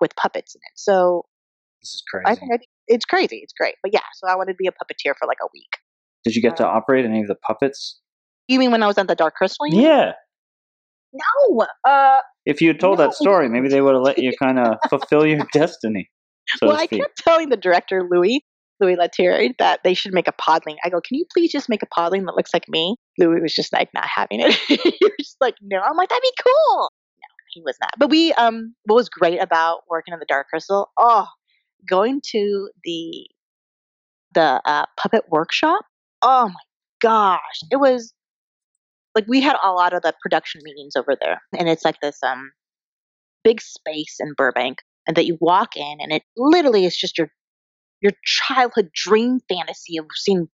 S2: with puppets in it. So
S1: This is crazy.
S2: I think I, it's crazy. It's great. But yeah, so I wanted to be a puppeteer for like a week.
S1: Did you get to operate any of the puppets?
S2: You mean when I was at the Dark Crystal?
S1: Yeah.
S2: No. Uh,
S1: If you had told
S2: No,
S1: that story, maybe they would have let you kind of fulfill your destiny. So
S2: well, I kept telling the director, Louis, Louis Leterrier, that they should make a podling. I go, can you please just make a podling that looks like me? Louis was just like not having it. [laughs] he was just like, no. I'm like, that'd be cool. No, he was not. But we, um, what was great about working in the Dark Crystal? Oh, going to the the uh, puppet workshop. Oh my gosh, it was like we had a lot of the production meetings over there, and it's like this um big space in Burbank, and that you walk in, and it literally is just your your childhood dream fantasy of seeing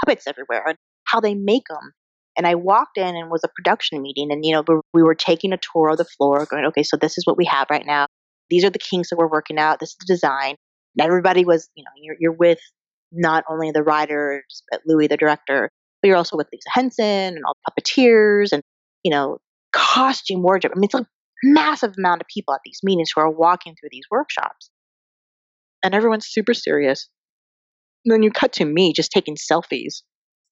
S2: puppets everywhere and how they make them. And I walked in and was a production meeting, and you know we- we were taking a tour of the floor, going, okay, so this is what we have right now. These are the kinks that we're working out. This is the design. And everybody was, you know, you're you're with not only the writers but Louis, the director, but you're also with Lisa Henson and all the puppeteers and you know costume wardrobe. I mean, it's a massive amount of people at these meetings who are walking through these workshops, and everyone's super serious. And then you cut to me just taking selfies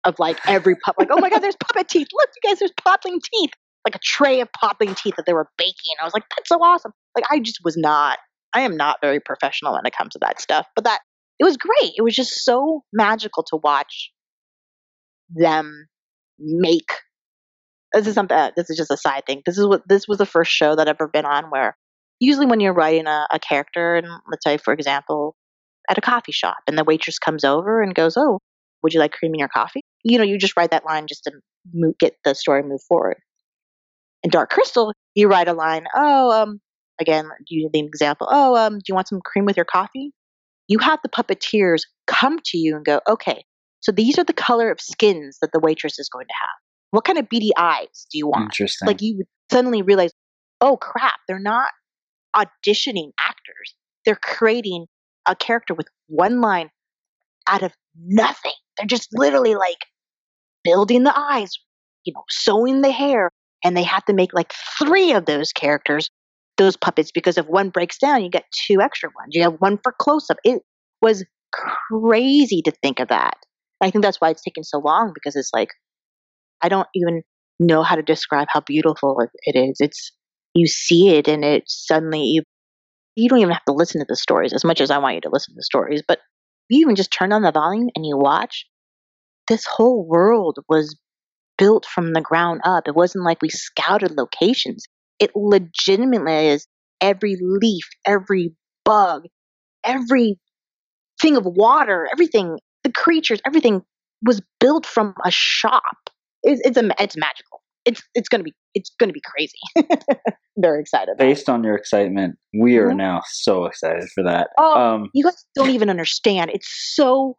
S2: of like every pup, like, oh my god, there's puppet teeth. Look, you guys, there's popping teeth, like a tray of popping teeth that they were baking. I was like, that's so awesome. Like, I just was not. I am not very professional when it comes to that stuff, but that it was great. It was just so magical to watch them make. This is something. uh, This is just a side thing. This is what this was the first show that I've ever been on where usually when you're writing a, a character, and let's say for example, at a coffee shop, and the waitress comes over and goes, "Oh, would you like cream in your coffee?" You know, you just write that line just to get the story move forward. In Dark Crystal, you write a line. Oh, um, again, using the example. Oh, um, do you want some cream with your coffee? You have the puppeteers come to you and go, okay, so these are the color of skins that the waitress is going to have. What kind of beady eyes do you want?
S1: Interesting.
S2: Like you suddenly realize, oh crap, they're not auditioning actors. They're creating a character with one line out of nothing. They're just literally like building the eyes, you know, sewing the hair, and they have to make like three of those characters, those puppets, because if one breaks down, you get two extra ones. You have one for close up. It was crazy to think of that. I think that's why it's taken so long because it's like I don't even know how to describe how beautiful it- is. It's you see it and it suddenly you you don't even have to listen to the stories as much as I want you to listen to the stories, but you even just turn on the volume and you watch. This whole world was built from the ground up. It wasn't like we scouted locations. It legitimately is every leaf, every bug, every thing of water, everything, the creatures, everything was built from a shop. It's it's a it's magical. It's it's gonna be it's gonna be crazy. [laughs] Very excited.
S1: Based on your excitement, we are
S2: Mhm.
S1: now so excited for that.
S2: Oh,
S1: Um,
S2: you guys don't even understand. It's so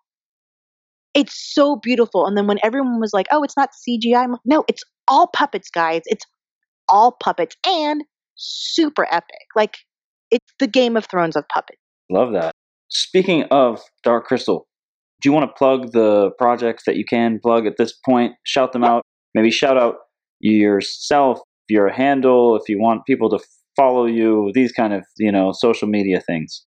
S2: it's so beautiful. And then when everyone was like, "Oh, it's not CGI," I'm like, "No, it's all puppets, guys. It's all puppets and super epic. Like it's the Game of Thrones of puppets."
S1: love that. Speaking of Dark Crystal, do you want to plug the projects that you can plug at this point? Shout them out. Maybe shout out yourself, your handle, if you want people to follow you. These kind of you know social media things.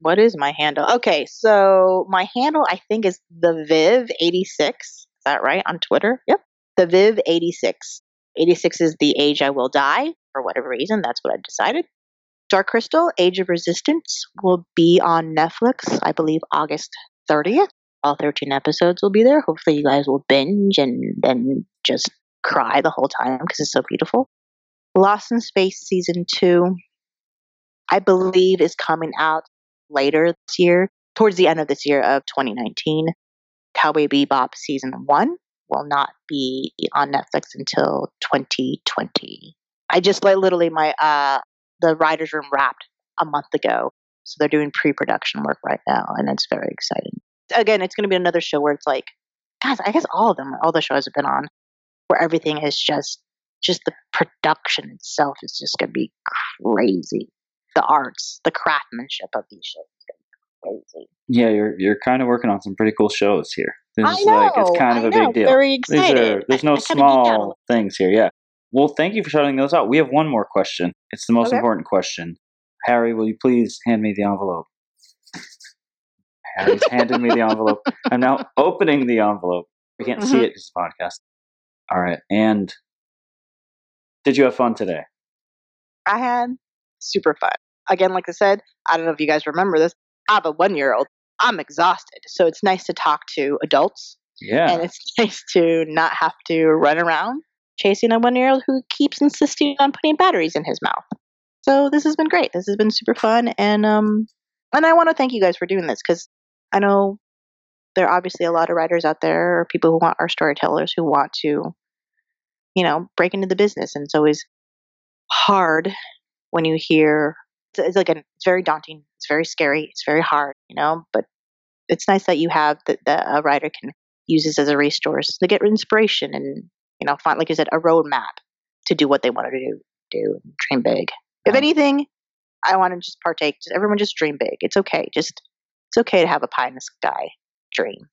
S2: What is my handle? Okay, so my handle I think is the Viv eighty six. Is that right on Twitter? Yep, the Viv eighty six. Eighty six is the age I will die for whatever reason. That's what I decided. Dark Crystal: Age of Resistance will be on Netflix, I believe, August thirtieth. All thirteen episodes will be there. Hopefully, you guys will binge and then just cry the whole time because it's so beautiful. Lost in Space season two, I believe, is coming out later this year, towards the end of this year of 2019. Cowboy Bebop season one will not be on Netflix until 2020. I just like literally my uh the writers room wrapped a month ago, so they're doing pre-production work right now, and it's very exciting. Again, it's going to be another show where it's like, guys, I guess all of them, all the shows have been on, where everything is just just the production itself is just going to be crazy. The arts, the craftsmanship of these shows is going to be crazy.
S1: Yeah, you're you're kind of working on some pretty cool shows here. This
S2: I
S1: is like it's
S2: know,
S1: kind of
S2: I
S1: a
S2: know,
S1: big deal.
S2: Very
S1: These are there's no
S2: I kinda geek out a
S1: small things here. Yeah. well, thank you for shouting those out. We have one more question. It's the most
S2: Okay.
S1: important question. Harry, will you please hand me the envelope? Harry's handed me the envelope. I'm now opening the envelope. We can't see
S2: Mhm.
S1: it because it's a podcast. All right. And did you have fun today?
S2: I had super fun. Again, like I said, I don't know if you guys remember this. I have a one year old. I'm exhausted. So it's nice to talk to adults
S1: Yeah.
S2: and it's [laughs] nice to not have to run around chasing a one year old who keeps insisting on putting batteries in his mouth. So this has been great. This has been super fun and um and I want to thank you guys for doing this cuz I know there are obviously a lot of writers out there or people who want are storytellers who want to you know break into the business. And it's always hard when you hear it's, it's like an, it's very daunting it's very scary it's very hard you know but it's nice that you have that that a writer can use this as a resource to get inspiration and you know find like you said a roadmap to do what they wanted to do do dream big. If anything i want to just partake just everyone just dream big. It's okay. Just it's okay to have a pie in the sky dream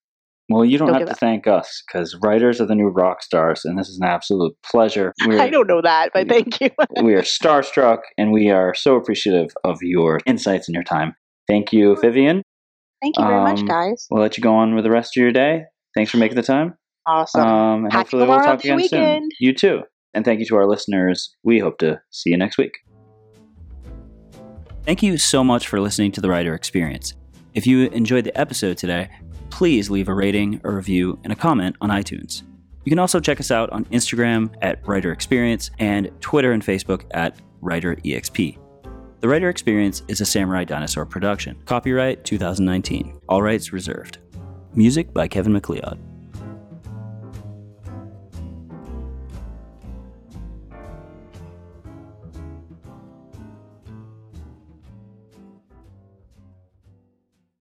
S1: well, you don't,
S2: Don't
S1: have to
S2: up.
S1: thank us because writers are the new rock stars, and this is an absolute pleasure. [laughs] We're,
S2: i don't know that but thank you [laughs]
S1: we are starstruck, and we are so appreciative of your insights and your time. Thank you, Vivian.
S2: thank you very much
S1: Um,
S2: guys
S1: We'll let you go on with the rest of your day. Thanks for making the time.
S2: awesome
S1: Um, and
S2: Happy
S1: hopefully we'll talk
S2: Day
S1: again soon. You too. And thank you to our listeners. We hope to see you next week. Thank you so much for listening to the Writer Experience. If you enjoyed the episode today, please leave a rating, a review, and a comment on iTunes. You can also check us out on Instagram at Writer Experience and Twitter and Facebook at Writer EXP. The Writer Experience is a Samurai Dinosaur production. Copyright 2019. All rights reserved. Music by Kevin MacLeod.